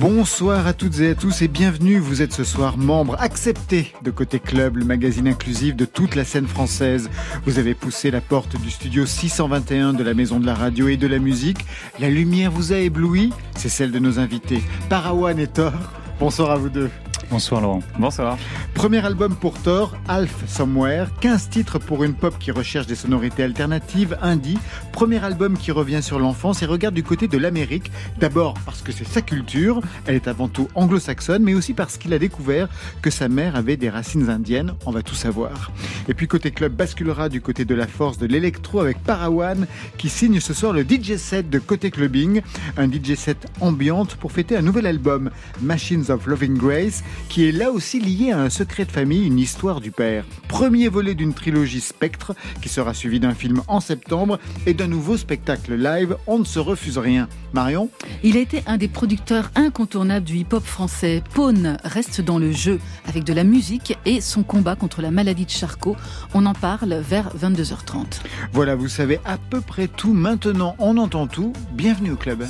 Bonsoir à toutes et à tous et bienvenue. Vous êtes ce soir membre accepté de Côté Club, le magazine inclusif de toute la scène française. Vous avez poussé la porte du studio 621 de la Maison de la Radio et de la Musique. La lumière vous a ébloui. C'est celle de nos invités, Parawan et Thor. Bonsoir à vous deux. Bonsoir Laurent. Bonsoir. Premier album pour Thor, Alf Somewhere, 15 titres pour une pop qui recherche des sonorités alternatives, indie, premier album qui revient sur l'enfance et regarde du côté de l'Amérique, d'abord parce que c'est sa culture, elle est avant tout anglo-saxonne, mais aussi parce qu'il a découvert que sa mère avait des racines indiennes, on va tout savoir. Et puis côté club basculera du côté de la force de l'électro avec Parawan qui signe ce soir le DJ set de côté clubbing, un DJ set ambiante pour fêter un nouvel album, Machines of Loving Grace, qui est là aussi lié à un secret de famille, une histoire du père. Premier volet d'une trilogie Spectre, qui sera suivi d'un film en septembre et d'un nouveau spectacle live, On ne se refuse rien. Marion Il a été un des producteurs incontournables du hip-hop français. Pone reste dans le jeu avec de la musique et son combat contre la maladie de Charcot. On en parle vers 22h30. Voilà, vous savez à peu près tout. Maintenant, on entend tout. Bienvenue au club.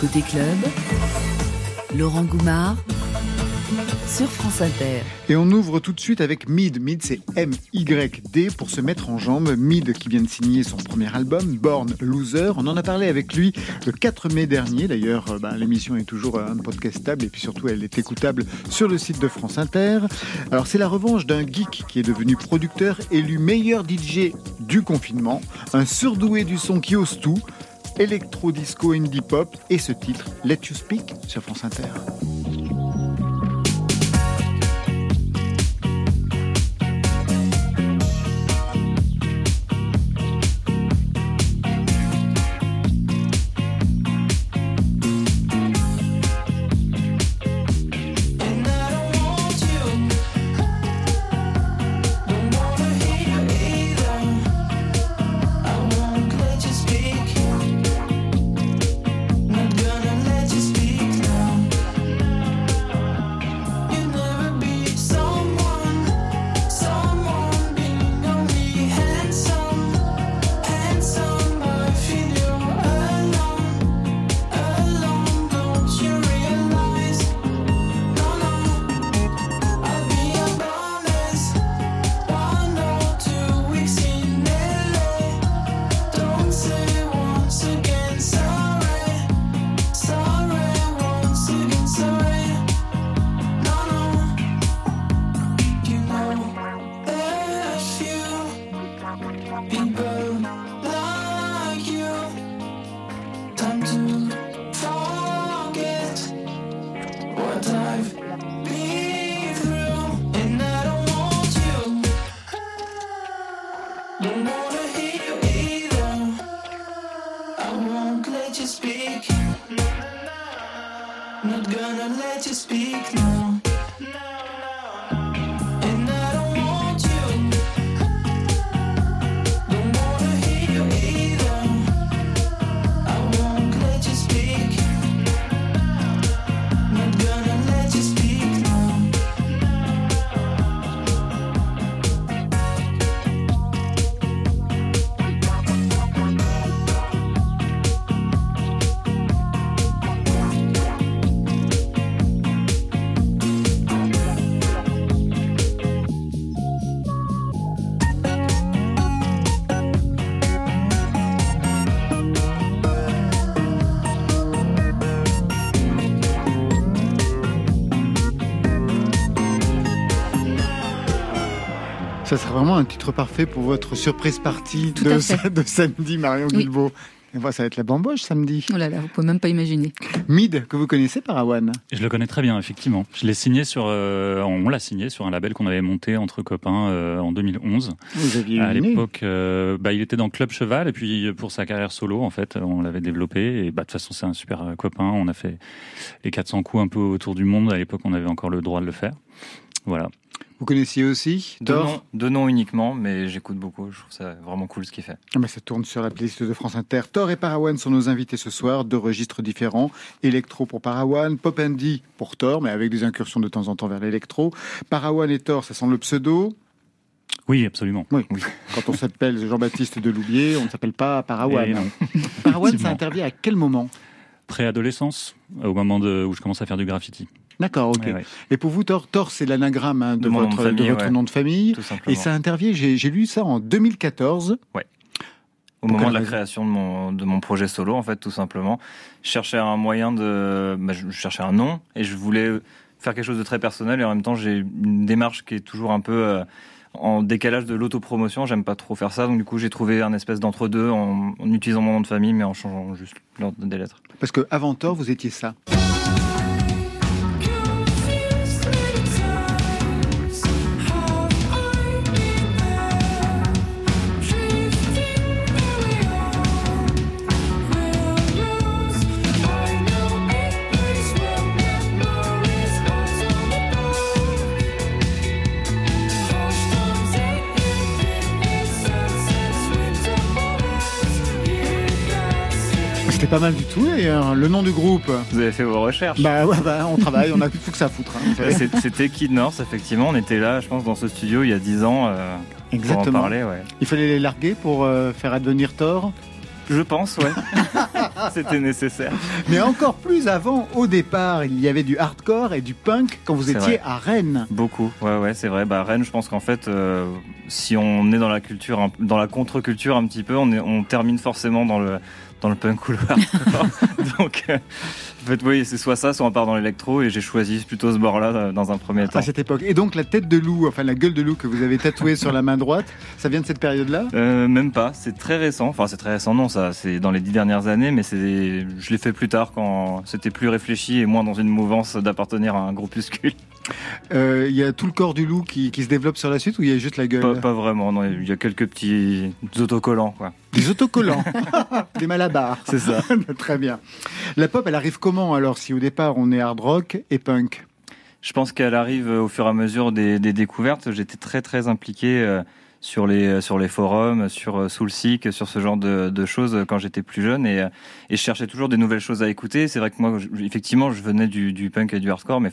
Côté club, Laurent Goumard sur France Inter. Et on ouvre tout de suite avec Mid. Mid, c'est M-Y-D pour se mettre en jambe. Mid qui vient de signer son premier album, Born Loser. On en a parlé avec lui le 4 mai dernier. D'ailleurs, euh, bah, l'émission est toujours un podcastable et puis surtout, elle est écoutable sur le site de France Inter. Alors, c'est la revanche d'un geek qui est devenu producteur, élu meilleur DJ du confinement, un surdoué du son qui ose tout, électro disco indie pop et ce titre, Let You Speak sur France Inter. Vraiment un titre parfait pour votre surprise partie de, de, samedi, Marion oui. Guilbault. Et voilà, ça va être la bamboche samedi. Oh là là, vous pouvez même pas imaginer. Mid, que vous connaissez, Parawan Je le connais très bien, effectivement. Je l'ai signé sur, euh, on l'a signé sur un label qu'on avait monté entre copains euh, en 2011. Vous aviez À l'époque, euh, bah, il était dans Club Cheval et puis pour sa carrière solo, en fait, on l'avait développé. Et bah, de toute façon, c'est un super copain. On a fait les 400 coups un peu autour du monde. À l'époque, on avait encore le droit de le faire. Voilà. Vous connaissiez aussi Thor nom, de nom uniquement, mais j'écoute beaucoup. Je trouve ça vraiment cool ce qu'il fait. Ah bah, ça tourne sur la playlist de France Inter. Thor et Parawan sont nos invités ce soir, deux registres différents. Électro pour Parawan, Pop Indie pour Thor, mais avec des incursions de temps en temps vers l'électro. Parawan et Thor, ça sent le pseudo. Oui, absolument. Oui. Quand on s'appelle Jean-Baptiste Deloubier, on ne s'appelle pas Parawan. Non. Parawan, ça intervient à quel moment? Préadolescence, au moment de, où je commence à faire du graffiti. D'accord, ok. Ouais, ouais. Et pour vous, Thor, Thor c'est l'anagramme hein, de, De mon nom de votre, famille, de votre ouais. nom de famille. Tout simplement. Et ça intervient, j'ai lu ça en 2014. Au Pour moment de la création de mon, de mon projet solo, en fait, tout simplement, je cherchais un moyen de. bah, je cherchais un nom et je voulais faire quelque chose de très personnel et en même temps, j'ai une démarche qui est toujours un peu. euh, en décalage de l'autopromotion, j'aime pas trop faire ça, donc du coup j'ai trouvé un espèce d'entre-deux en, en utilisant mon nom de famille mais en changeant juste l'ordre des lettres. Parce que avant Thor, vous étiez ça. Pas mal du tout. Et euh, le nom du groupe Vous avez fait vos recherches Bah ouais, bah, on travaille, on a plus que ça à foutre. hein. C'est- C'était Kid North, effectivement. On était là, je pense, dans ce studio il y a 10 ans euh, pour en Exactement. parler. Ouais. Il fallait les larguer pour euh, faire advenir Thor. Je pense, ouais. C'était nécessaire. Mais encore plus avant, au départ, il y avait du hardcore et du punk quand vous étiez à Rennes. Beaucoup, ouais, ouais, c'est vrai. Bah, Rennes, je pense qu'en fait, euh, si on est dans la culture, dans la contre-culture un petit peu, on, est, on termine forcément dans le dans le punk ou le hardcore. Donc, euh, en fait, oui, c'est soit ça, soit on part dans l'électro, et j'ai choisi plutôt ce bord-là euh, dans un premier temps. À cette époque. Et donc la tête de loup, enfin la gueule de loup que vous avez tatouée sur la main droite, ça vient de cette période-là? Euh, même pas, c'est très récent. Enfin, c'est très récent, non, ça, c'est dans les dix dernières années, mais c'est, je l'ai fait plus tard quand c'était plus réfléchi et moins dans une mouvance d'appartenir à un groupuscule. Euh, Il y a tout le corps du loup qui, qui se développe sur la suite ou il y a juste la gueule Pas, pas vraiment, non, il y a quelques petits autocollants, quoi. Des autocollants, des malabars. C'est ça. Très bien. La pop, elle arrive comment alors si au départ on est hard rock et punk? Je pense qu'elle arrive au fur et à mesure des, des découvertes. J'étais très très impliqué euh, sur les sur les forums, sur euh, Soulseek, sur ce genre de, de choses euh, quand j'étais plus jeune et, euh, et je cherchais toujours des nouvelles choses à écouter. C'est vrai que moi, effectivement, je venais du, du punk et du hardcore, mais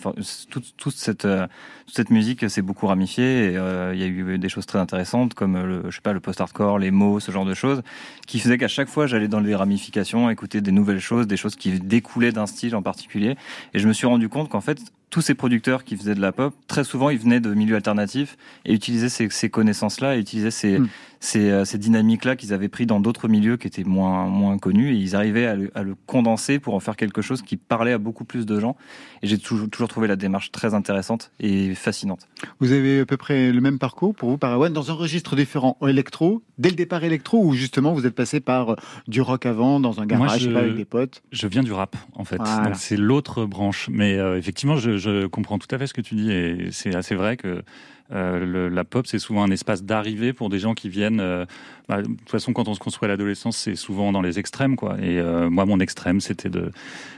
toute, toute cette euh, toute cette musique s'est beaucoup ramifiée. Et, euh, il y a eu des choses très intéressantes comme euh, le je sais pas le post-hardcore, les mots, ce genre de choses, qui faisaient qu'à chaque fois j'allais dans les ramifications, écouter des nouvelles choses, des choses qui découlaient d'un style en particulier. Et je me suis rendu compte qu'en fait, tous ces producteurs qui faisaient de la pop, très souvent, ils venaient de milieux alternatifs et utilisaient ces, ces connaissances-là, et utilisaient ces, Mm. Ces, euh, ces dynamiques-là qu'ils avaient pris dans d'autres milieux qui étaient moins, moins connus, et ils arrivaient à le, à le condenser pour en faire quelque chose qui parlait à beaucoup plus de gens. Et j'ai toujours, toujours trouvé la démarche très intéressante et fascinante. Vous avez à peu près le même parcours pour vous, Parawan, dans un registre différent, en électro, dès le départ électro, ou justement vous êtes passé par euh, du rock avant, dans un garage, Moi, je sais je- pas, avec des potes? Je viens du rap, en fait. Voilà. Donc c'est l'autre branche. Mais euh, effectivement, je, je comprends tout à fait ce que tu dis et c'est assez vrai que euh, le- la pop, c'est souvent un espace d'arrivée pour des gens qui viennent. Euh, bah, de toute façon, quand on se construit à l'adolescence, c'est souvent dans les extrêmes, quoi. Et euh, moi, mon extrême, c'était de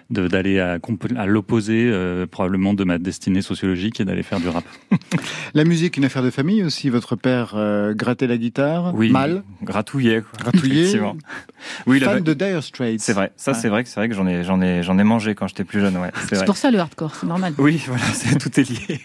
d'aller à, à l'opposé, euh, probablement de ma destinée sociologique et d'aller faire du rap. La musique, une affaire de famille aussi. Votre père euh, grattait la guitare, Oui, mal, gratouillet, quoi. Oui, il fan de Dire Straits. C'est vrai, ça Ouais. c'est vrai que c'est vrai que j'en ai j'en ai j'en ai mangé quand j'étais plus jeune, ouais. C'est pour ça le hardcore, c'est normal. Oui, voilà, tout est lié.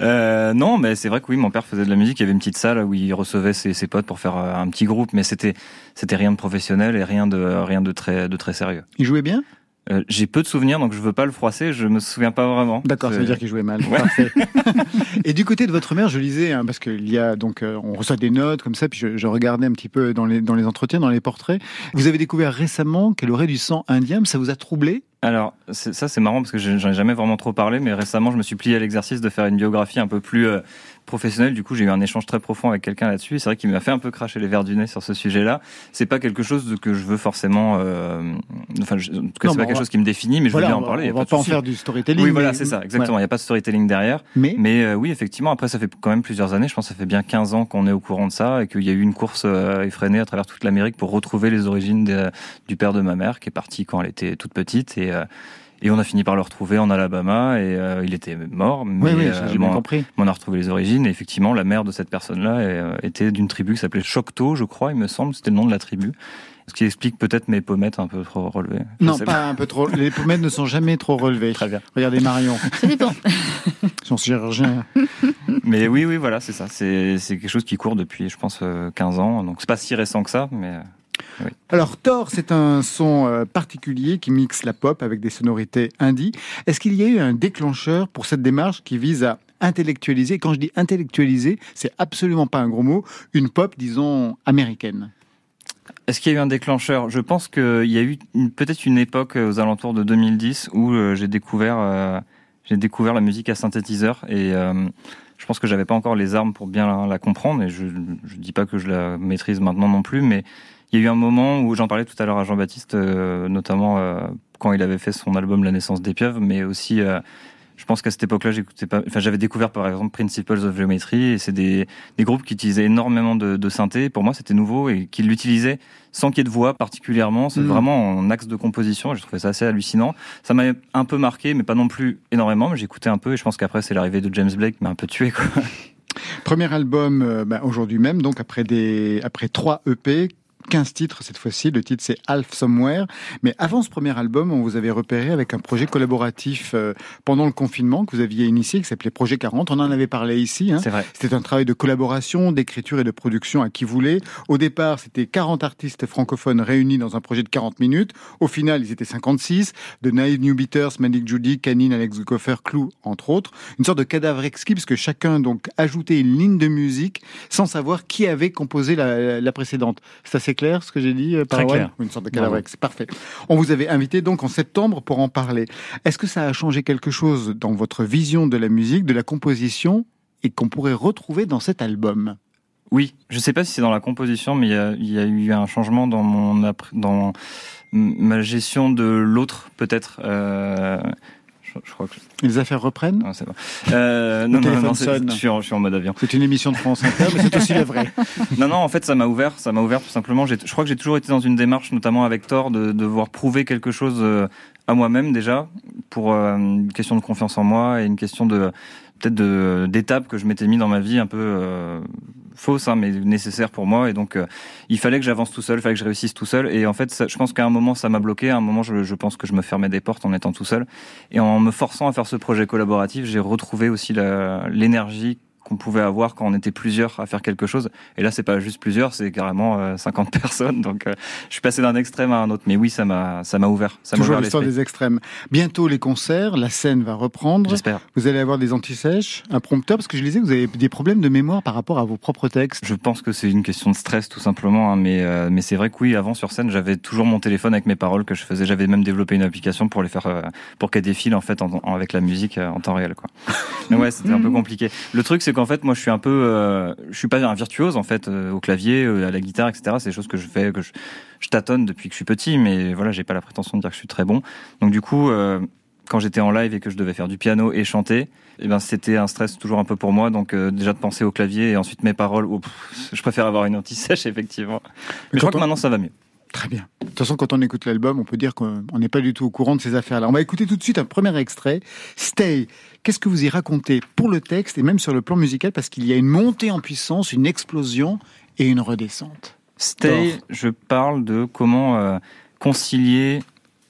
Euh, non, mais c'est vrai que oui, mon père faisait de la musique. Il y avait une petite salle où il recevait ses, ses potes pour faire euh, un petit groupe, mais c'était c'était rien de professionnel et rien de rien de très de très sérieux. Il jouait bien? Euh, J'ai peu de souvenirs, donc je veux pas le froisser. Je me souviens pas vraiment. D'accord, ça veut dire qu'il jouait mal. Ouais. Parfait. Et du côté de votre mère, je lisais, hein, parce qu'il y a donc, euh, on reçoit des notes comme ça, puis je, je regardais un petit peu dans les, dans les entretiens, dans les portraits. Vous avez découvert récemment qu'elle aurait du sang indien, mais ça vous a troublé? Alors, ça c'est marrant parce que j'en ai jamais vraiment trop parlé, mais récemment je me suis plié à l'exercice de faire une biographie un peu plus euh, professionnelle. Du coup, j'ai eu un échange très profond avec quelqu'un là-dessus. C'est vrai qu'il m'a fait un peu cracher les verres du nez sur ce sujet-là. C'est pas quelque chose que je veux forcément. Euh, enfin, je, en tout cas, c'est pas quelque chose qui me définit, mais je veux bien en parler. On va pas, en faire du storytelling. Oui, voilà, c'est ça, exactement. Il n'y a pas de storytelling derrière. Mais, mais euh, oui, effectivement. Après, ça fait quand même plusieurs années. Je pense que ça fait bien 15 ans qu'on est au courant de ça et qu'il y a eu une course effrénée à travers toute l'Amérique pour retrouver les origines du père de ma mère, qui est parti quand elle était toute petite et et on a fini par le retrouver en Alabama et euh, il était mort. Mais, oui, oui, j'ai bien compris. On a retrouvé les origines et effectivement, la mère de cette personne-là euh, était d'une tribu qui s'appelait Choctaw, je crois, il me semble, c'était le nom de la tribu. Ce qui explique peut-être mes pommettes un peu trop relevées. non, pas, un peu trop. Les pommettes ne sont jamais trop relevées. Très bien. Regardez Marion. Ça dépend. Son chirurgien. Mais oui, oui, voilà, c'est ça. C'est quelque chose qui court depuis, je pense, 15 euh, ans. Donc c'est pas si récent que ça, mais. Alors Thor, c'est un son euh, particulier qui mixe la pop avec des sonorités indie. Est-ce qu'il y a eu un déclencheur pour cette démarche qui vise à intellectualiser? Quand je dis intellectualiser, c'est absolument pas un gros mot, une pop, disons, américaine. Est-ce qu'il y a eu un déclencheur? Je pense qu'il y a eu peut-être une époque euh, aux alentours de 2010 où euh, j'ai découvert, j'ai découvert la musique à synthétiseur et je pense que j'avais pas encore les armes pour bien la, comprendre et je ne dis pas que je la maîtrise maintenant non plus, mais il y a eu un moment où j'en parlais tout à l'heure à Jean-Baptiste, euh, notamment euh, quand il avait fait son album La naissance des pieuvres, mais aussi euh, je pense qu'à cette époque-là, j'écoutais pas. Enfin, j'avais découvert par exemple Principles of Geometry, et c'est des, des groupes qui utilisaient énormément de, de synthé. Pour moi, c'était nouveau et qui l'utilisaient sans qu'il y ait de voix particulièrement. C'est mm. vraiment en axe de composition. J'ai trouvé ça assez hallucinant. Ça m'a un peu marqué, mais pas non plus énormément. Mais j'écoutais un peu, et je pense qu'après, c'est l'arrivée de James Blake qui m'a un peu tué. Quoi. Premier album bah, aujourd'hui même, donc après des après trois EP 15 titres cette fois-ci. Le titre c'est Half Somewhere. Mais avant ce premier album, on vous avait repéré avec un projet collaboratif euh, pendant le confinement que vous aviez initié qui s'appelait Projet 40. On en avait parlé ici. Hein. C'est vrai. C'était un travail de collaboration, d'écriture et de production à qui voulait. Au départ, c'était 40 artistes francophones réunis dans un projet de 40 minutes. Au final, ils étaient 56. De Naive New Beaters, Manic Judy, Canine, Alex Goffer, Clou, entre autres. Une sorte de cadavre exquis parce que chacun donc ajoutait une ligne de musique sans savoir qui avait composé la, la précédente. C'est assez clair ce que j'ai dit euh, Très clair. Une sorte de cadavre, c'est parfait. On vous avait invité donc en septembre pour en parler. Est-ce que ça a changé quelque chose dans votre vision de la musique, de la composition et qu'on pourrait retrouver dans cet album? Oui, je ne sais pas si c'est dans la composition, mais il y, a, eu un changement dans mon dans ma gestion de l'autre peut-être. Euh, je, crois que... Les affaires reprennent Non, c'est bon. Euh, non, non, non, je, suis en, je suis en mode avion. C'est une émission de France Inter, mais c'est aussi la vraie. non, non, en fait, ça m'a ouvert. Ça m'a ouvert tout simplement. Je crois que j'ai toujours été dans une démarche, notamment avec Thor, de, de devoir prouver quelque chose euh, à moi-même déjà, pour euh, une question de confiance en moi et une question de peut-être d'étapes que je m'étais mis dans ma vie un peu euh, fausse, hein, mais nécessaire pour moi. Et donc, euh, il fallait que j'avance tout seul, il fallait que je réussisse tout seul. Et en fait, je pense qu'à un moment, ça m'a bloqué. À un moment, je, je, pense que je me fermais des portes en étant tout seul. Et en me forçant à faire ce projet collaboratif, j'ai retrouvé aussi l'énergie qu'on pouvait avoir quand on était plusieurs à faire quelque chose. Et là, c'est pas juste plusieurs, c'est carrément 50 euh, personnes. Donc, euh, je suis passé d'un extrême à un autre. Mais oui, ça m'a, ça m'a ouvert. Ça Toujours l'histoire des extrêmes. Bientôt les concerts, la scène va reprendre. J'espère. Vous allez avoir des antisèches, un prompteur, parce que je disais que vous avez des problèmes de mémoire par rapport à vos propres textes. Je pense que c'est une question de stress, tout simplement. Hein, mais, euh, mais c'est vrai que oui, avant sur scène, j'avais toujours mon téléphone avec mes paroles que je faisais. J'avais même développé une application pour les faire, pour qu'elles défilent en fait avec la musique en temps réel, quoi. mais ouais, c'était un peu compliqué. Le truc, c'est qu'en fait, moi, je suis un peu euh, je suis pas un virtuose en fait euh, au clavier, euh, à la guitare, etc. C'est des choses que je fais, que je, tâtonne depuis que je suis petit, mais voilà, j'ai pas la prétention de dire que je suis très bon. Donc du coup, quand j'étais en live et que je devais faire du piano et chanter, eh ben c'était un stress toujours un peu pour moi. Donc déjà de penser au clavier et ensuite mes paroles, oh, je préfère avoir une anti-sèche effectivement. Mais, je crois que maintenant ça va mieux. Très bien. De toute façon, quand on écoute l'album, on peut dire qu'on n'est pas du tout au courant de ces affaires-là. On va écouter tout de suite un premier extrait. Stay. Qu'est-ce que vous y racontez pour le texte et même sur le plan musical? Parce qu'il y a une montée en puissance, une explosion et une redescente. Stay, je parle de comment euh, concilier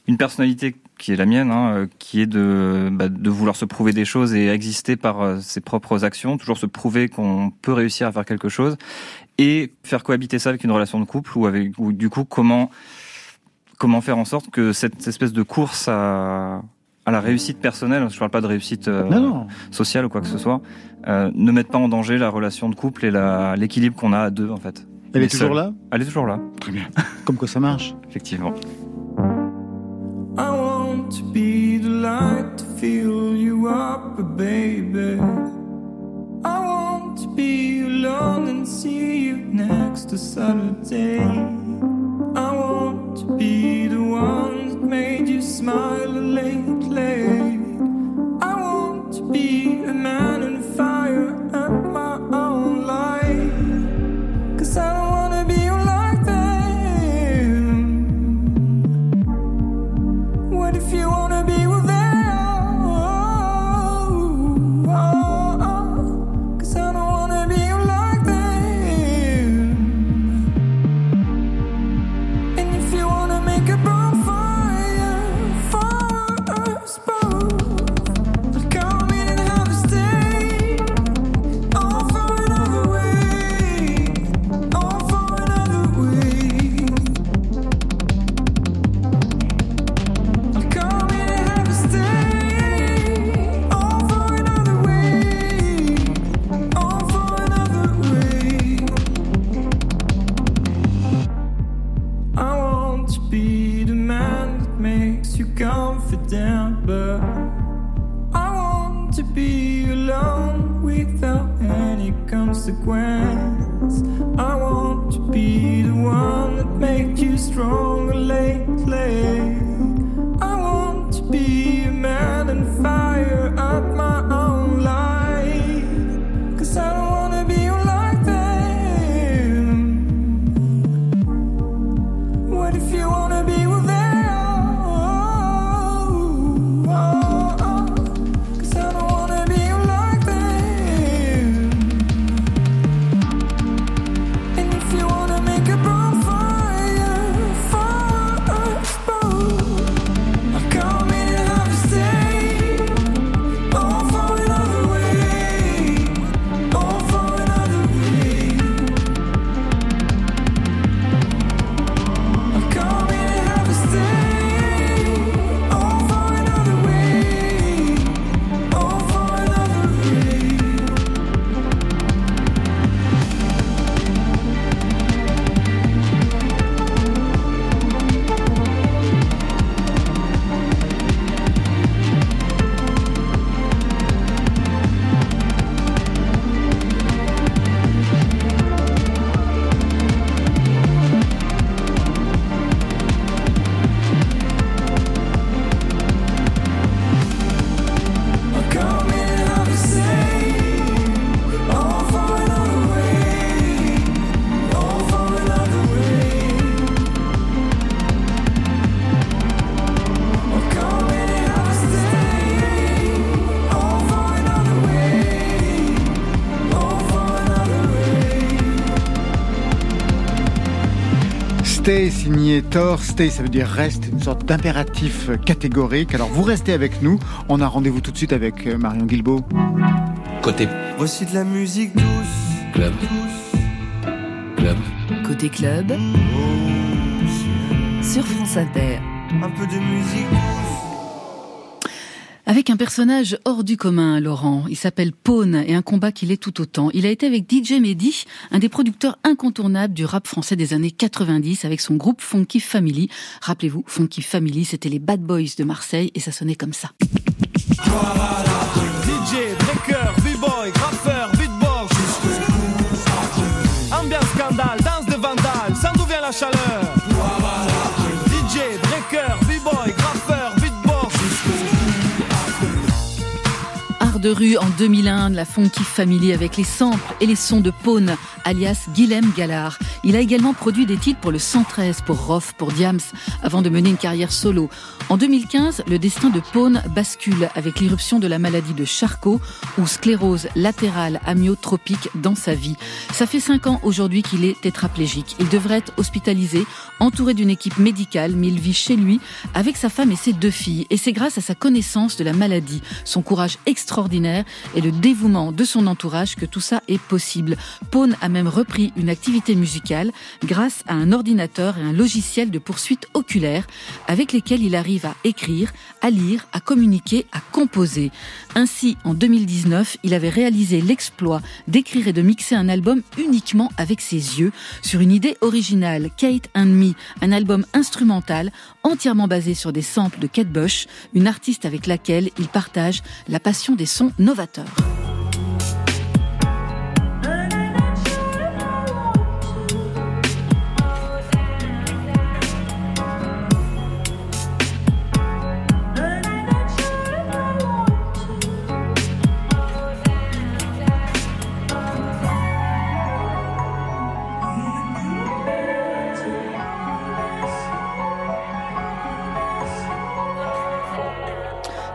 une personnalité qui est la mienne, hein, euh, qui est de, bah, de vouloir se prouver des choses et exister par euh, ses propres actions, toujours se prouver qu'on peut réussir à faire quelque chose, et faire cohabiter ça avec une relation de couple ou avec ou du coup comment comment faire en sorte que cette espèce de course à, à la réussite personnelle, je parle pas de réussite euh, sociale ou quoi que ce soit, euh, ne mette pas en danger la relation de couple et l'équilibre qu'on a à deux en fait. Elle est toujours là Elle est toujours là. Très bien. Comme quoi ça marche. Effectivement. I want to like to feel you up, baby. I want to be alone and see you next to Saturday. I want to be the one that made you smile a lately. I want to be a man in fire at my own Stay signé Thor. Stay, ça veut dire reste, une sorte d'impératif catégorique. Alors vous restez avec nous. On a rendez-vous tout de suite avec euh, Marion Guilbeault. Côté Voici de la musique douce, club. Club. Côté club, sur France Inter. un peu de musique douce. Avec un personnage hors du commun, Laurent. Il s'appelle Pone et un combat qu'il est tout autant. Il a été avec DJ Mehdi, un des producteurs incontournables du rap français des années 90 avec son groupe Funky Family. Rappelez-vous, Funky Family, c'était les Bad Boys de Marseille et ça sonnait comme ça. DJ, breaker, b-boy. Ambiance scandale, danse de vandale, sans d'où la chaleur. De rue en 2001, la Funky Family avec les samples et les sons de Pone, alias Guilhem Gallard. Il a également produit des titres pour le 113, pour Roth, pour Diams, avant de mener une carrière solo. En 2015, le destin de Pone bascule avec l'irruption de la maladie de Charcot ou sclérose latérale amyotropique dans sa vie. Ça fait cinq ans aujourd'hui qu'il est tétraplégique. Il devrait être hospitalisé, entouré d'une équipe médicale, mais il vit chez lui avec sa femme et ses deux filles. Et c'est grâce à sa connaissance de la maladie, son courage extraordinaire et le dévouement de son entourage que tout ça est possible. Pone a même repris une activité musicale grâce à un ordinateur et un logiciel de poursuite oculaire avec lesquels il arrive à écrire, à lire, à communiquer, à composer. Ainsi, en 2019, il avait réalisé l'exploit d'écrire et de mixer un album uniquement avec ses yeux sur une idée originale, Kate and Me, un album instrumental entièrement basé sur des samples de Kate Bush, une artiste avec laquelle il partage la passion des sons novateurs.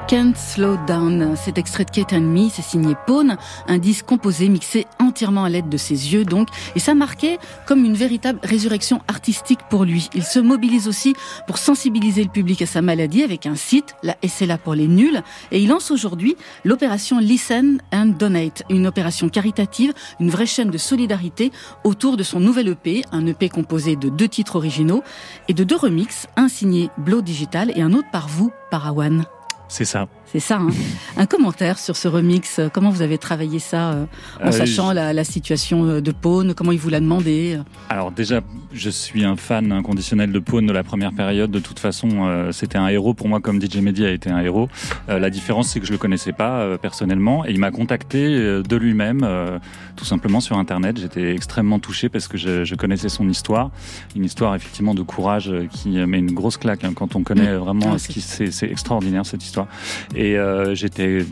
Can't Slow Down. Cet extrait de Kate and Me, c'est signé Pone, un disque composé, mixé entièrement à l'aide de ses yeux donc, et ça marquait comme une véritable résurrection artistique pour lui. Il se mobilise aussi pour sensibiliser le public à sa maladie avec un site, la SLA pour les nuls, et il lance aujourd'hui l'opération Listen and Donate, une opération caritative, une vraie chaîne de solidarité autour de son nouvel EP, un EP composé de deux titres originaux et de deux remixes, un signé Blow Digital et un autre par vous, Parawan. C'est ça. C'est ça. Hein. Un commentaire sur ce remix. Comment vous avez travaillé ça euh, en Euh, sachant la, la situation euh, de Pone Comment il vous l'a demandé Alors déjà, je suis un fan inconditionnel de Pone de la première période. De toute façon, euh, c'était un héros pour moi comme DJ Mehdi a été un héros. Euh, la différence, c'est que je le connaissais pas euh, personnellement et il m'a contacté euh, de lui-même, euh, tout simplement sur Internet. J'étais extrêmement touché parce que je, je connaissais son histoire, une histoire effectivement de courage euh, qui met une grosse claque hein, quand on connaît Mmh. vraiment Ah, ce qui c'est extraordinaire cette histoire. Et euh, j'étais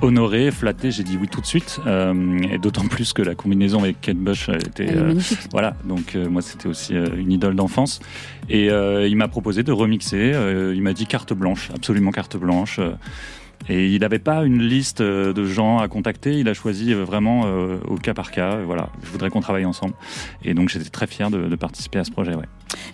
honoré, flatté, j'ai dit oui tout de suite, euh, et d'autant plus que la combinaison avec Kate Bush était euh, voilà, donc euh, moi c'était aussi euh, une idole d'enfance. Et euh, il m'a proposé de remixer, euh, il m'a dit carte blanche, absolument carte blanche. Et il n'avait pas une liste euh, de gens à contacter, il a choisi euh, vraiment euh, au cas par cas. Voilà, je voudrais qu'on travaille ensemble. Et donc j'étais très fier de, participer à ce projet.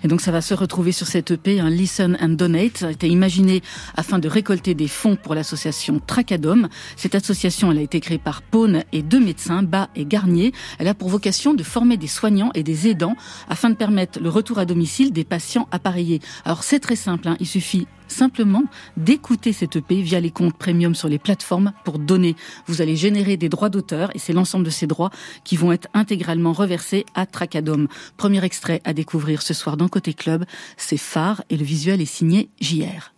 Et donc ça va se retrouver sur cette EP, un Listen and Donate. Ça a été imaginé afin de récolter des fonds pour l'association Tracadom. Cette association, elle a été créée par Pone et deux médecins, Bas et Garnier. Elle a pour vocation de former des soignants et des aidants afin de permettre le retour à domicile des patients appareillés. Alors c'est très simple, hein. il suffit simplement d'écouter cette EP via les comptes premium sur les plateformes pour donner. Vous allez générer des droits d'auteur et c'est l'ensemble de ces droits qui vont être intégralement reversés à Tracadom. Premier extrait à découvrir ce soir dans Côté Club, c'est Phare et le visuel est signé JR.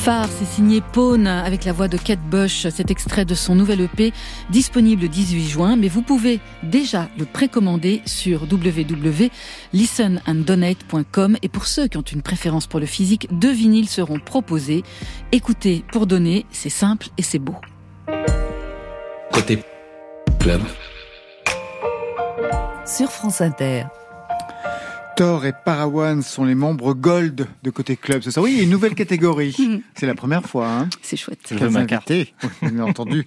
phare, c'est signé Pawn avec la voix de Kate Bush. Cet extrait de son nouvel EP disponible le 18 juin, mais vous pouvez déjà le précommander sur www.listenanddonate.com. Et pour ceux qui ont une préférence pour le physique, deux vinyles seront proposés. Écoutez pour donner, c'est simple et c'est beau. Côté club. Sur France Inter. Thor et Parawan sont les membres gold de côté club. C'est ça? Oui, il y a une nouvelle catégorie. C'est la première fois. Hein. C'est chouette. Je veux. Oui, Bien entendu.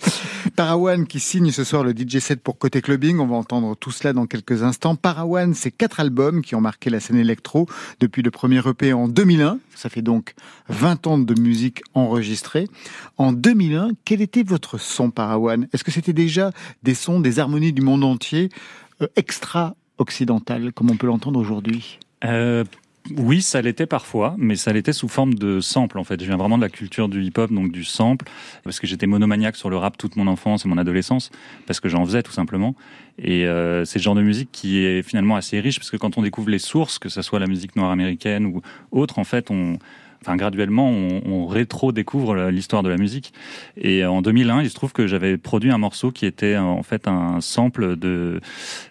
Parawan qui signe ce soir le DJ set pour côté clubbing. On va entendre tout cela dans quelques instants. Parawan, c'est quatre albums qui ont marqué la scène électro depuis le premier EP en 2001. Ça fait donc 20 ans de musique enregistrée. En 2001, quel était votre son Parawan Est-ce que c'était déjà des sons, des harmonies du monde entier euh, extra occidental, comme on peut l'entendre aujourd'hui Euh, oui, ça l'était parfois, mais ça l'était sous forme de sample en fait. Je viens vraiment de la culture du hip-hop, donc du sample, parce que j'étais monomaniaque sur le rap toute mon enfance et mon adolescence, parce que j'en faisais tout simplement. Et euh, c'est le genre de musique qui est finalement assez riche, parce que quand on découvre les sources, que ce soit la musique noire américaine ou autre, en fait, on, enfin graduellement, on, rétro-découvre l'histoire de la musique. Et en 2001, il se trouve que j'avais produit un morceau qui était en fait un sample de,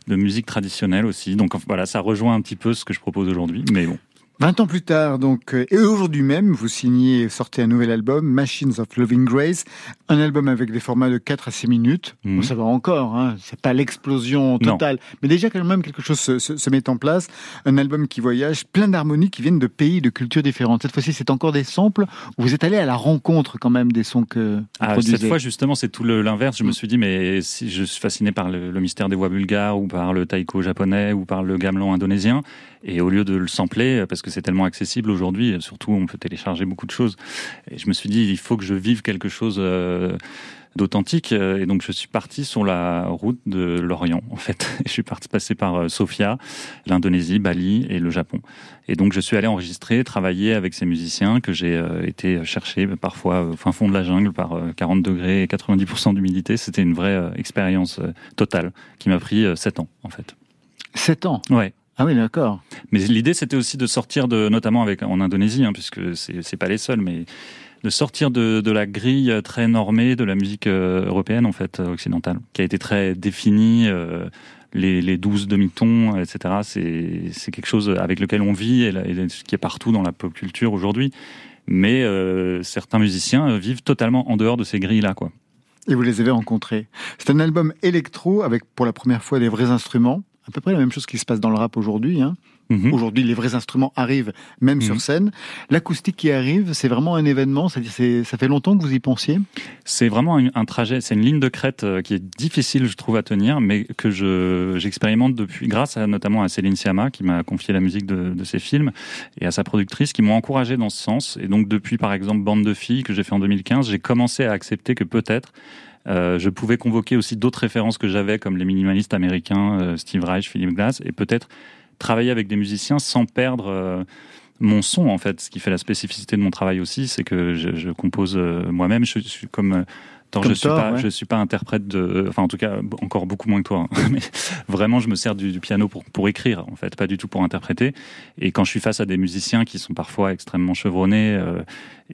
de musique traditionnelle aussi. Donc voilà, ça rejoint un petit peu ce que je propose aujourd'hui. Mais bon. 20 ans plus tard, donc, euh, et aujourd'hui même, vous signez, sortez un nouvel album, Machines of Loving Grace, un album avec des formats de 4 à 6 minutes. Mhm. Ça va encore, hein, c'est pas l'explosion totale, mais déjà quand même quelque chose se, se- se met en place. Un album qui voyage, plein d'harmonies qui viennent de pays, de cultures différentes. Cette fois-ci, c'est encore des samples. où Vous êtes allé à la rencontre quand même des sons que vous Ah, produisez. cette fois, justement, c'est tout l'inverse. Je me Mm. suis dit, mais si je suis fasciné par le, le mystère des voix bulgares, ou par le taiko japonais, ou par le gamelan indonésien, et au lieu de le sampler, parce que c'est tellement accessible aujourd'hui, surtout on peut télécharger beaucoup de choses, et je me suis dit, il faut que je vive quelque chose euh, d'authentique, euh, et donc je suis parti sur la route de l'Orient, en fait. Je suis parti passer par euh, Sofia, l'Indonésie, Bali et le Japon. Et donc je suis allé enregistrer, travailler avec ces musiciens que j'ai euh, été chercher euh, parfois au fin fond de la jungle par euh, 40 degrés et 90% d'humidité. C'était une vraie euh, expérience euh, totale qui m'a pris 7 ans en fait. 7 ans? Ouais. Ah oui, d'accord. Mais l'idée c'était aussi de sortir de, notamment avec en Indonésie, hein, puisque c'est c'est pas les seuls, mais de sortir de, de la grille très normée de la musique euh, européenne en fait euh, occidentale, qui a été très définie. euh, les, les 12 demi-tons, etc. C'est c'est quelque chose avec lequel on vit et, qui est partout dans la pop culture aujourd'hui. Mais euh, certains musiciens vivent totalement en dehors de ces grilles-là, quoi. Et vous les avez rencontrés. C'est un album électro avec pour la première fois des vrais instruments. À peu près la même chose qui se passe dans le rap aujourd'hui. Hein. Mhm. Aujourd'hui, les vrais instruments arrivent même Mhm. sur scène. L'acoustique qui arrive, c'est vraiment un événement. C'est- ça fait longtemps que vous y pensiez? C'est vraiment un, un trajet, c'est une ligne de crête euh, qui est difficile, je trouve, à tenir, mais que je j'expérimente depuis, grâce à, notamment à Céline Sciamma, qui m'a confié la musique de, de ses films, et à sa productrice, qui m'ont encouragé dans ce sens. Et donc, depuis, par exemple, Bande de filles, que j'ai fait en 2015, j'ai commencé à accepter que peut-être euh, je pouvais convoquer aussi d'autres références que j'avais, comme les minimalistes américains, euh, Steve Reich, Philip Glass, et peut-être travailler avec des musiciens sans perdre euh, mon son, en fait. Ce qui fait la spécificité de mon travail aussi, c'est que je, je compose euh, moi-même. Je suis comme... euh, Comme je suis Thor, pas, ouais. je suis pas interprète de, enfin en tout cas encore beaucoup moins que toi. hein. Mais vraiment, je me sers du, du piano pour pour écrire en fait, pas du tout pour interpréter. Et quand je suis face à des musiciens qui sont parfois extrêmement chevronnés euh,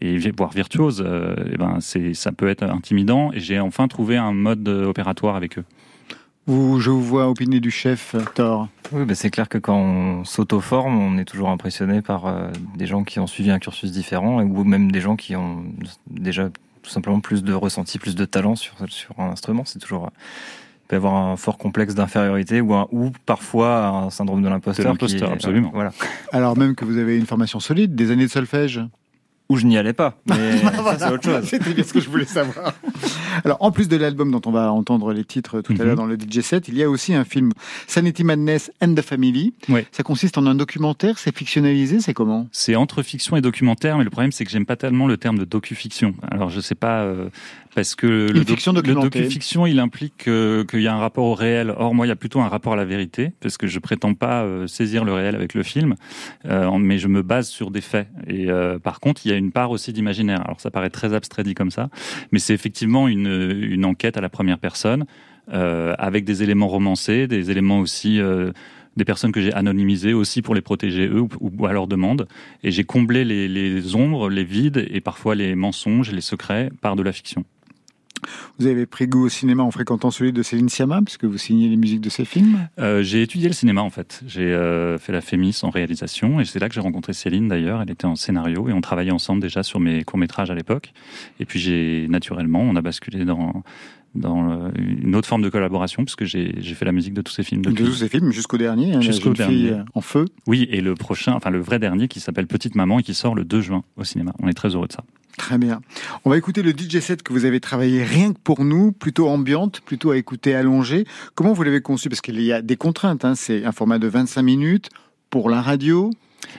et voire virtuoses, euh, eh ben c'est ça peut être intimidant. Et j'ai enfin trouvé un mode opératoire avec eux. Vous, je vous vois opiner du chef Thor. Oui, bah c'est clair que quand on s'auto-forme, on est toujours impressionné par euh, des gens qui ont suivi un cursus différent, et- ou même des gens qui ont déjà tout simplement plus de ressenti, plus de talent sur, sur un instrument. C'est toujours euh, il peut y avoir un fort complexe d'infériorité ou, un- ou parfois un syndrome de l'imposteur. De l'imposteur, est- absolument. Voilà. Alors même que vous avez une formation solide, des années de solfège. Ou je n'y allais pas, mais c'est autre chose. C'était bien ce que je voulais savoir. Alors, en plus de l'album dont on va entendre les titres tout à Mhm. l'heure dans le DJ set, il y a aussi un film Sanity Madness and the Family. Ouais. Ça consiste en un documentaire, c'est fictionnalisé, c'est comment? C'est entre fiction et documentaire, mais le problème c'est que j'aime pas tellement le terme de docu-fiction. Alors je sais pas euh, parce que le, doc- fiction le docu-fiction il implique euh, qu'il y a un rapport au réel. Or moi il y a plutôt un rapport à la vérité parce que je prétends pas euh, saisir le réel avec le film, euh, mais je me base sur des faits. Et par contre il y a une part aussi d'imaginaire. Alors ça paraît très abstrait dit comme ça, mais c'est effectivement une, une enquête à la première personne avec des éléments romancés, des éléments aussi des personnes que j'ai anonymisées aussi pour les protéger eux ou, ou à leur demande. Et j'ai comblé les, les ombres, les vides et parfois les mensonges, les secrets par de la fiction. Vous avez pris goût au cinéma en fréquentant celui de Céline Sciamma, puisque vous signez les musiques de ses films? Euh, j'ai étudié le cinéma en fait. J'ai euh, fait la FEMIS en réalisation et c'est là que j'ai rencontré Céline d'ailleurs. Elle était en scénario et on travaillait ensemble déjà sur mes courts-métrages à l'époque. Et puis j'ai naturellement, on a basculé dans dans une autre forme de collaboration puisque j'ai fait la musique de tous ces films De depuis. tous ces films jusqu'au dernier, hein, Jusqu'au dernier. en feu. Oui, et le prochain, enfin le vrai dernier qui s'appelle Petite Maman et qui sort le 2 juin au cinéma. On est très heureux de ça. Très bien. On va écouter le DJ set que vous avez travaillé rien que pour nous, plutôt ambiante, plutôt à écouter allongé. Comment vous l'avez conçu? Parce qu'il y a des contraintes. hein. C'est un format de 25 minutes pour la radio.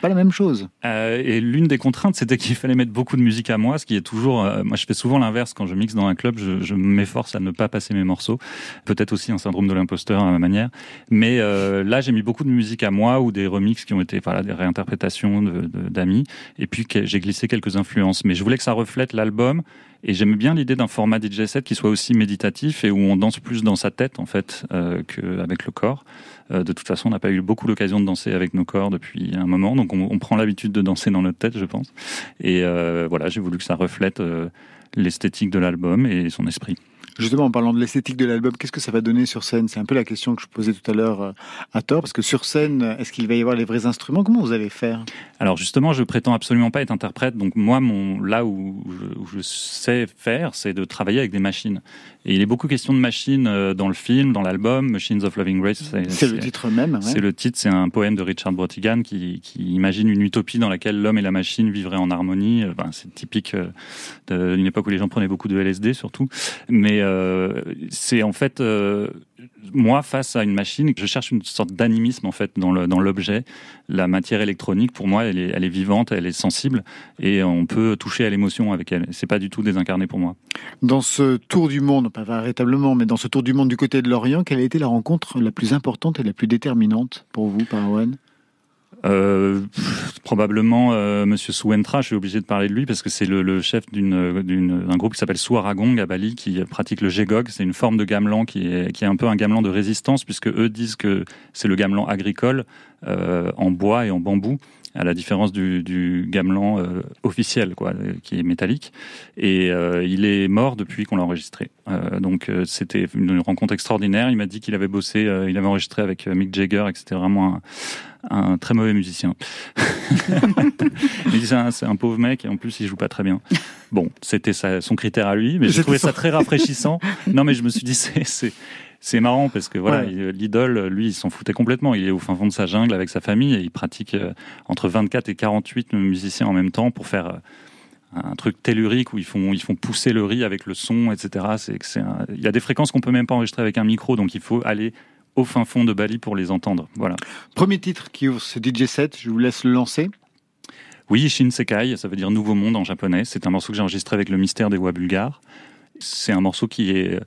Pas la même chose. Euh, et l'une des contraintes, c'était qu'il fallait mettre beaucoup de musique à moi, ce qui est toujours. euh, moi, je fais souvent l'inverse quand je mixe dans un club. Je, je m'efforce à ne pas passer mes morceaux. Peut-être aussi un syndrome de l'imposteur à ma manière. Mais euh, là, j'ai mis beaucoup de musique à moi ou des remixes qui ont été voilà des réinterprétations d'amis. Et puis j'ai glissé quelques influences. Mais je voulais que ça reflète l'album. Et j'aime bien l'idée d'un format DJ set qui soit aussi méditatif et où on danse plus dans sa tête en fait euh, qu'avec le corps. Euh, de toute façon, on n'a pas eu beaucoup l'occasion de danser avec nos corps depuis un moment, donc on, on prend l'habitude de danser dans notre tête, je pense. Et euh, voilà, j'ai voulu que ça reflète euh, l'esthétique de l'album et son esprit. Justement, en parlant de l'esthétique de l'album, qu'est-ce que ça va donner sur scène? C'est un peu la question que je posais tout à l'heure euh, à tort, parce que sur scène, est-ce qu'il va y avoir les vrais instruments? Comment vous allez faire? Alors justement, je prétends absolument pas être interprète. Donc moi, mon là où je, où je sais faire, c'est de travailler avec des machines. Et il est beaucoup question de machines euh, dans le film, dans l'album, Machines of Loving Grace. C'est le titre même. ouais. C'est le titre, c'est un poème de Richard Brotigan qui, qui imagine une utopie dans laquelle l'homme et la machine vivraient en harmonie. Euh, ben, c'est typique d'une époque où les gens prenaient beaucoup de LSD surtout. Mais euh, c'est en fait euh, moi face à une machine, je cherche une sorte d'animisme en fait dans l'objet. La matière électronique, pour moi, elle est, elle est vivante, elle est sensible et on peut toucher à l'émotion avec elle. C'est pas du tout désincarné pour moi. Dans ce tour du monde, pas véritablement, mais dans ce tour du monde du côté de l'Orient, quelle a été la rencontre la plus importante et la plus déterminante pour vous, Parawan Euh, probablement euh, Monsieur Souentra, je suis obligé de parler de lui parce que c'est le, le chef d'un groupe qui s'appelle Souaragong à Bali qui pratique le gégog. C'est une forme de gamelan qui est, qui est un peu un gamelan de résistance puisque eux disent que c'est le gamelan agricole euh, en bois et en bambou à la différence du, du gamelan euh, officiel, quoi, euh, qui est métallique. Et euh, il est mort depuis qu'on l'a enregistré. Euh, donc c'était une rencontre extraordinaire. Il m'a dit qu'il avait bossé, il avait enregistré avec Mick Jagger et que c'était vraiment un, un très mauvais musicien. il dit c'est un, c'est un pauvre mec et en plus il joue pas très bien. Bon, c'était son critère à lui, mais j'ai trouvé ça très rafraîchissant. non, mais je me suis dit c'est c'est marrant parce que voilà, Ouais. l'idole, lui, il s'en foutait complètement. Il est au fin fond de sa jungle avec sa famille et il pratique euh, entre 24 et 48 musiciens en même temps pour faire euh, un truc tellurique où ils font ils font pousser le riz avec le son, etc. C'est un- il y a des fréquences qu'on peut même pas enregistrer avec un micro, donc il faut aller au fin fond de Bali pour les entendre. Voilà. Premier titre qui ouvre ce DJ set, je vous laisse le lancer. Oui, Shinsekai, ça veut dire nouveau monde en japonais. C'est un morceau que j'ai enregistré avec le mystère des voix bulgares. C'est un morceau qui est euh,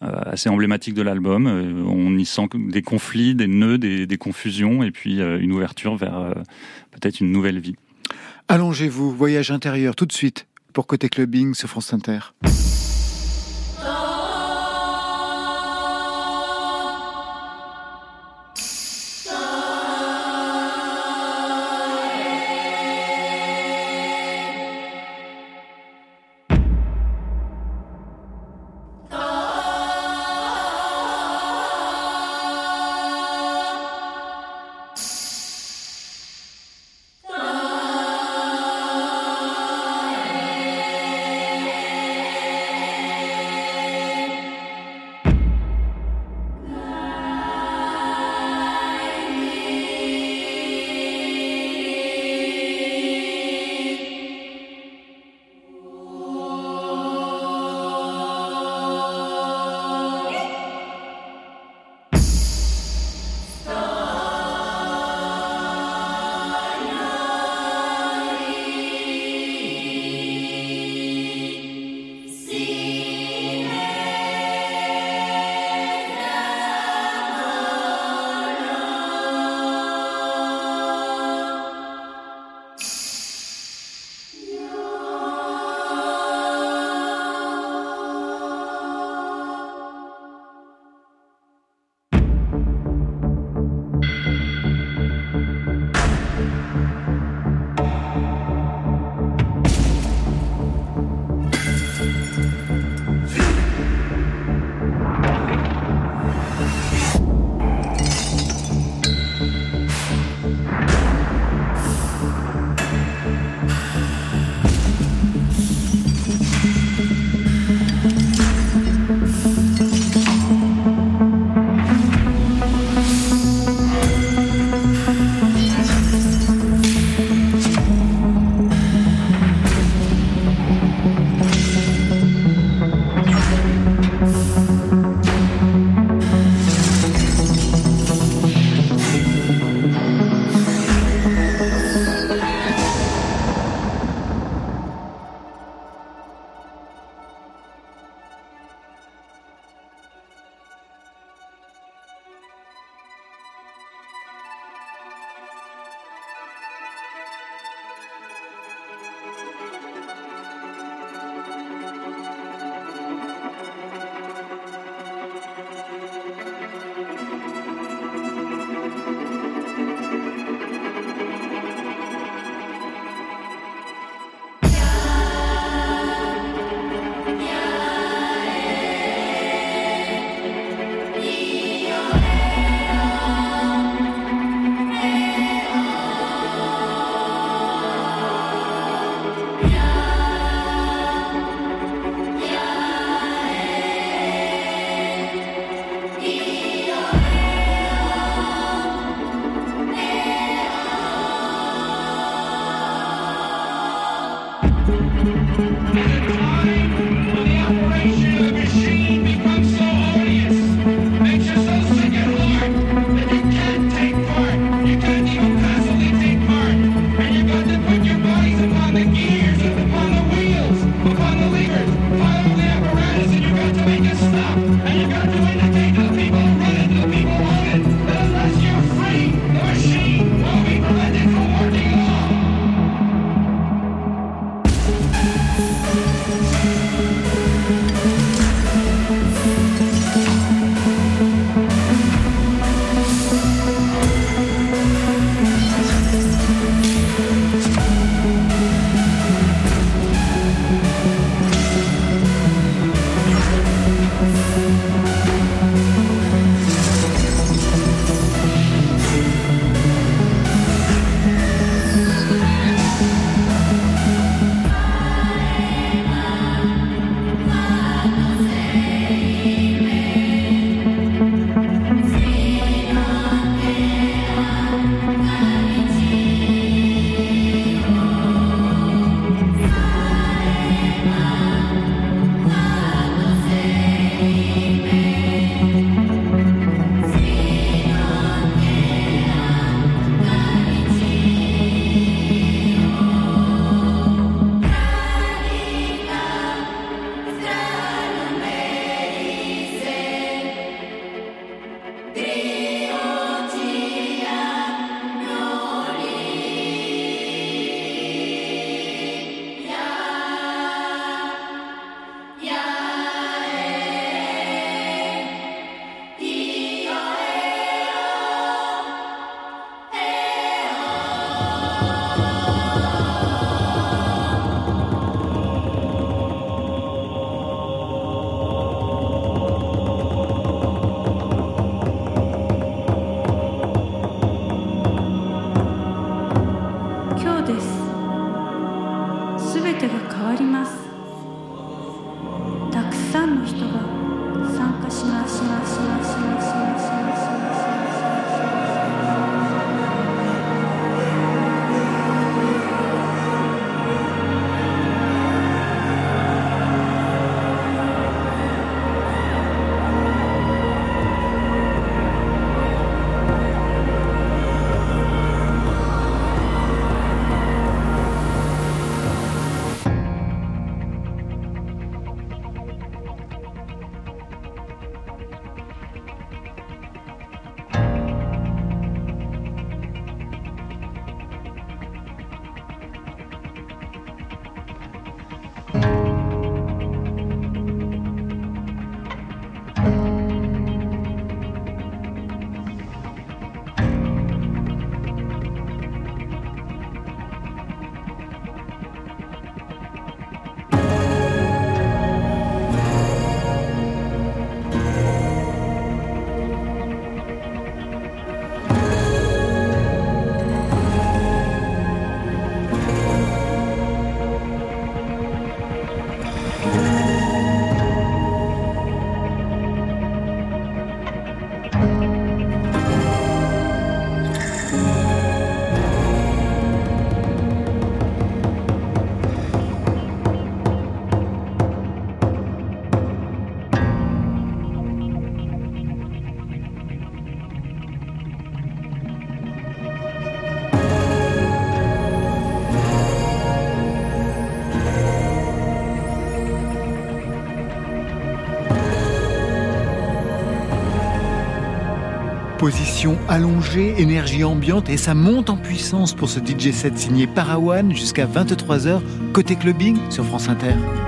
assez emblématique de l'album. Euh, on y sent des conflits, des nœuds, des, des confusions, et puis euh, une ouverture vers euh, peut-être une nouvelle vie. Allongez-vous, voyage intérieur, tout de suite, pour Côté Clubbing sur France Inter. Allongée, énergie ambiante et ça monte en puissance pour ce DJ set signé Parawan jusqu'à 23h côté clubbing sur France Inter.「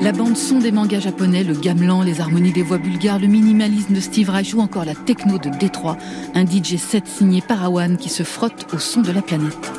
La bande son des mangas japonais, le gamelan, les harmonies des voix bulgares, le minimalisme de Steve Reich ou encore la techno de Détroit, un DJ set signé Parawan qui se frotte au son de la planète.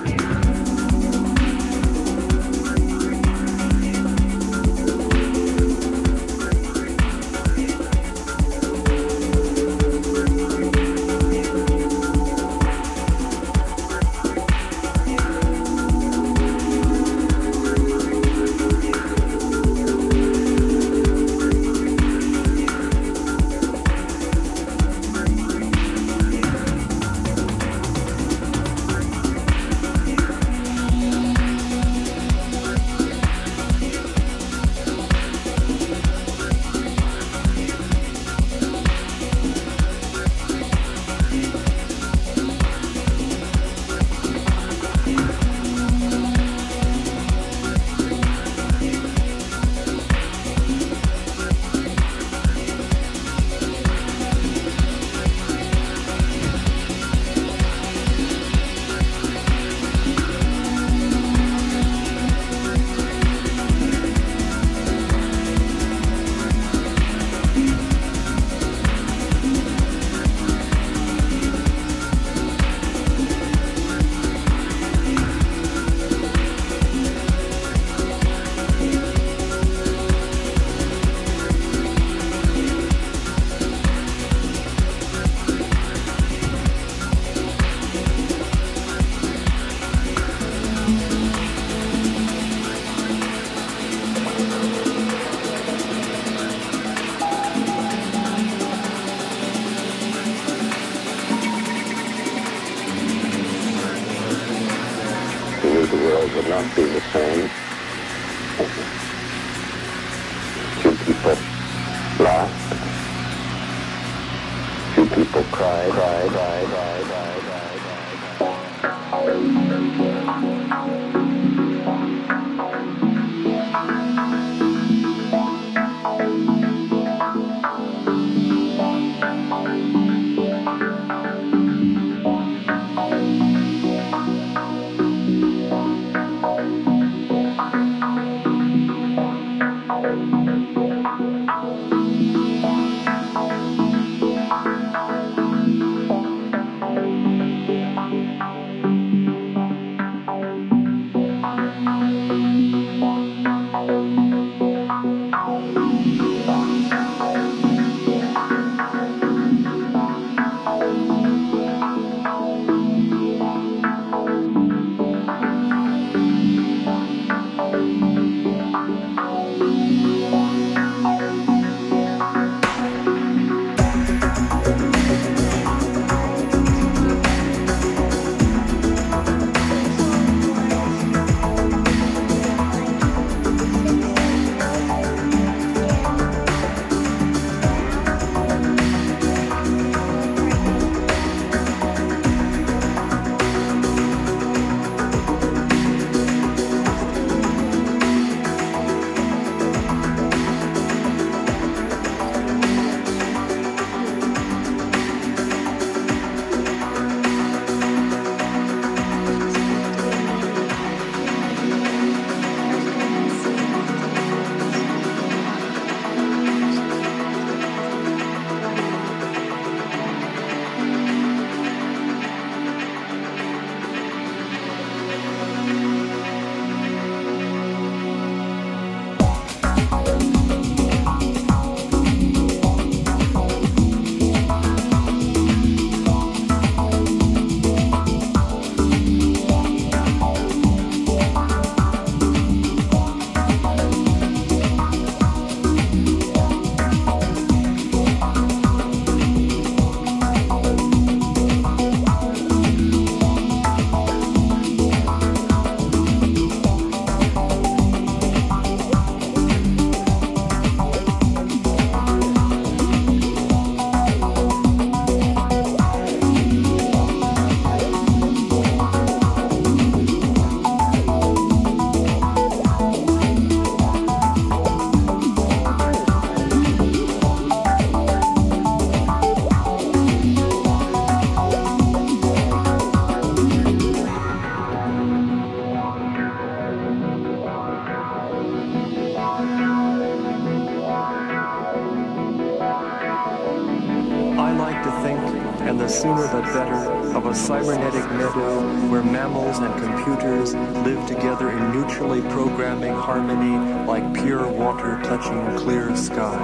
I like to think, and the sooner the better, of a cybernetic meadow where mammals and computers live together in mutually programming harmony like pure water touching clear sky.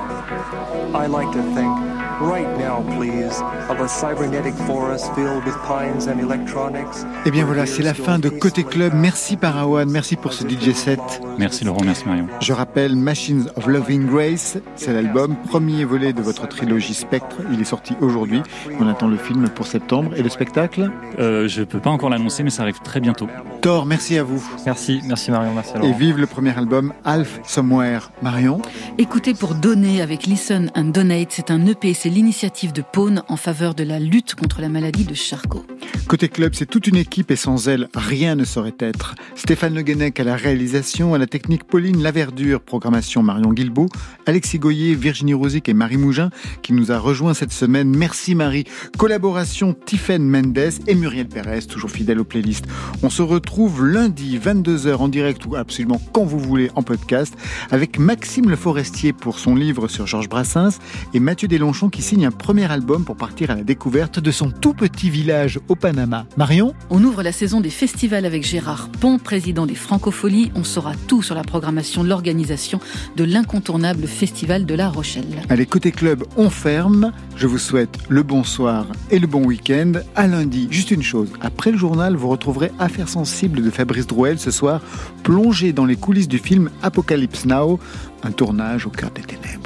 I like to think right now, please, of a cybernetic forest filled with pines and electronics. Et Eh bien voilà, c'est la fin de Côté Club. Merci Parawan, merci pour ce DJ set. Merci Laurent, merci Marion. Je rappelle Machines of Loving Grace, c'est l'album, premier volet de votre trilogie Spectre. Il est sorti aujourd'hui. On attend le film pour septembre. Et le spectacle? Euh, je peux pas encore l'annoncer, mais ça arrive très bientôt. Thor, merci à vous. Merci, merci Marion, merci Et Laurent. vive le premier album Alf Somewhere. Marion? Écoutez pour donner avec Listen and Donate, c'est un EP, c'est l'initiative de Pône en faveur de la lutte contre la maladie de Charcot. Côté club, c'est toute une équipe et sans elle, rien ne saurait être. Stéphane Le Guenec à la réalisation, à la technique Pauline Laverdure, programmation Marion Guilbault, Alexis Goyer, Virginie Rosic et Marie Mougin qui nous a rejoint cette semaine. Merci Marie. Collaboration Tiffaine Mendes et Muriel Pérez, toujours fidèle aux playlists. On se retrouve lundi 22h en direct ou absolument quand vous voulez en podcast avec Maxime Le Forestier pour son livre sur Georges Brassens et Mathieu Deslonchon qui signe un premier album pour partir à la découverte de son tout petit village au Panama. Marion On ouvre la saison des festivals avec Gérard Pont, président des Francopholies. On saura tout sur la programmation de l'organisation de l'incontournable Festival de La Rochelle. Allez, côté club, on ferme. Je vous souhaite le bonsoir et le bon week-end. À lundi, juste une chose. Après le journal, vous retrouverez Affaires sensibles de Fabrice Drouel ce soir, plongé dans les coulisses du film Apocalypse Now, un tournage au cœur des ténèbres.